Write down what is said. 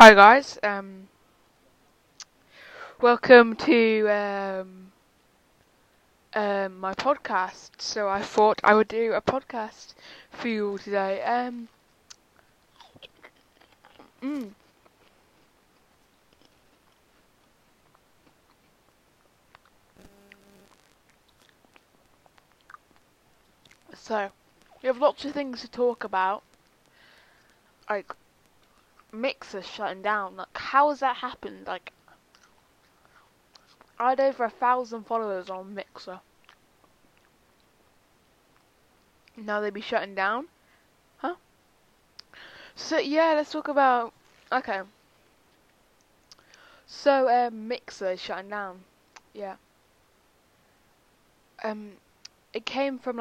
Hi guys, um, welcome to um, um, my podcast. So I thought I would do a podcast for you all today. Um, mm. So we have lots of things to talk about, like Mixer shutting down. Like, how has that happened? Like, I had over a thousand followers on Mixer. Now they'd be shutting down? Huh? So, yeah, let's talk about. Okay. So, um, Mixer is shutting down. Yeah. Um, it came from like